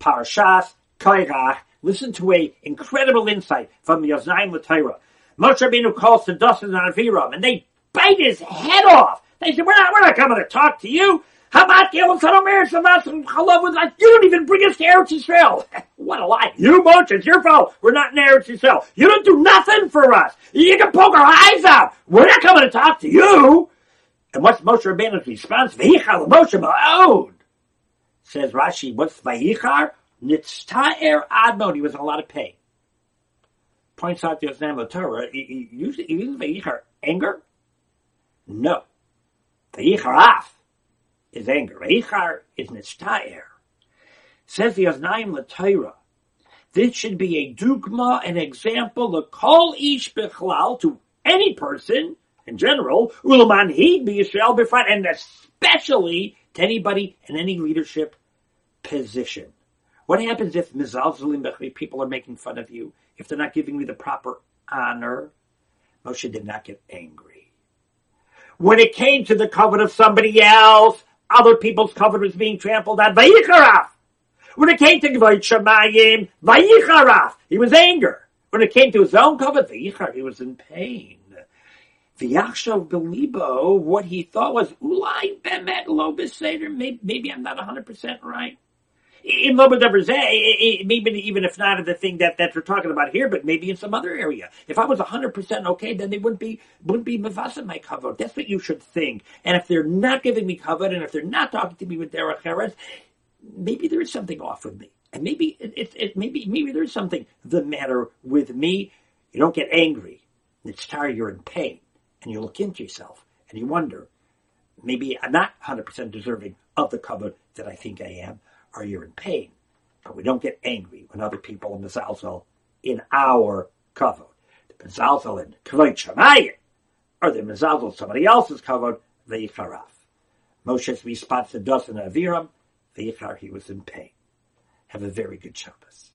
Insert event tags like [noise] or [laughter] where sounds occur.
Parshas Koirach. Listen to a incredible insight from Oznaim LaTorah. Moshe Rabbeinu calls to Dosan and Aviram, and they bite his head off. They said, "We're not, we're not coming to talk to you. How about Sadomer and Chalav with us? You don't even bring us to Eretz Yisrael. [laughs] what a lie. You, Moshe, it's your fault. We're not in Eretz Yisrael. You don't do nothing for us. You can poke our eyes out. We're not coming to talk to you. And what's Moshe Rabbeinu's response? Moshe Ma'od. Says Rashi, what's Vayichar? Nitzta'er Admon. He was in a lot of pain. Points out the Osnam Torah, he uses Vayichar anger? No. Vayichar af is anger. Vayichar is Nitzta'er. Says the Osnaim Torah. This should be a dugma, an example, the kol ish bichlal, to any person, in general, ulaman be Yisrael befront, and especially to anybody in any leadership position. What happens if people are making fun of you, if they're not giving you the proper honor? Moshe did not get angry. When it came to the covenant of somebody else, other people's covenant was being trampled on. Vayicharaf. When it came to Gvoit Shemayim, Vayicharaf. He was anger. When it came to his own covenant, Vayichar, he was in pain. V'yachshav belibo, what he thought was, ulai bemet lo maybe I'm not 100% right. In love with Ever maybe even if not the thing that, that we're talking about here, but maybe in some other area. If I was 100% okay, then they wouldn't be, wouldn't be mavasa my cover. That's what you should think. And if they're not giving me cover, and if they're not talking to me with Derech Eretz, maybe there is something off with me. And maybe it, it, it maybe, maybe there's something the matter with me. You don't get angry. It's tired, you're in pain and you look into yourself and you wonder, maybe I'm not 100% deserving of the cover that I think I am, or you're in pain. But we don't get angry when other people are mezalzel in our cover. The mezalzel in kvayt shamayim, or the mezalzel somebody else's cover, veifaraf. Moshe's response to Dosan Aviram, veichar, he was in pain. Have a very good Shabbos.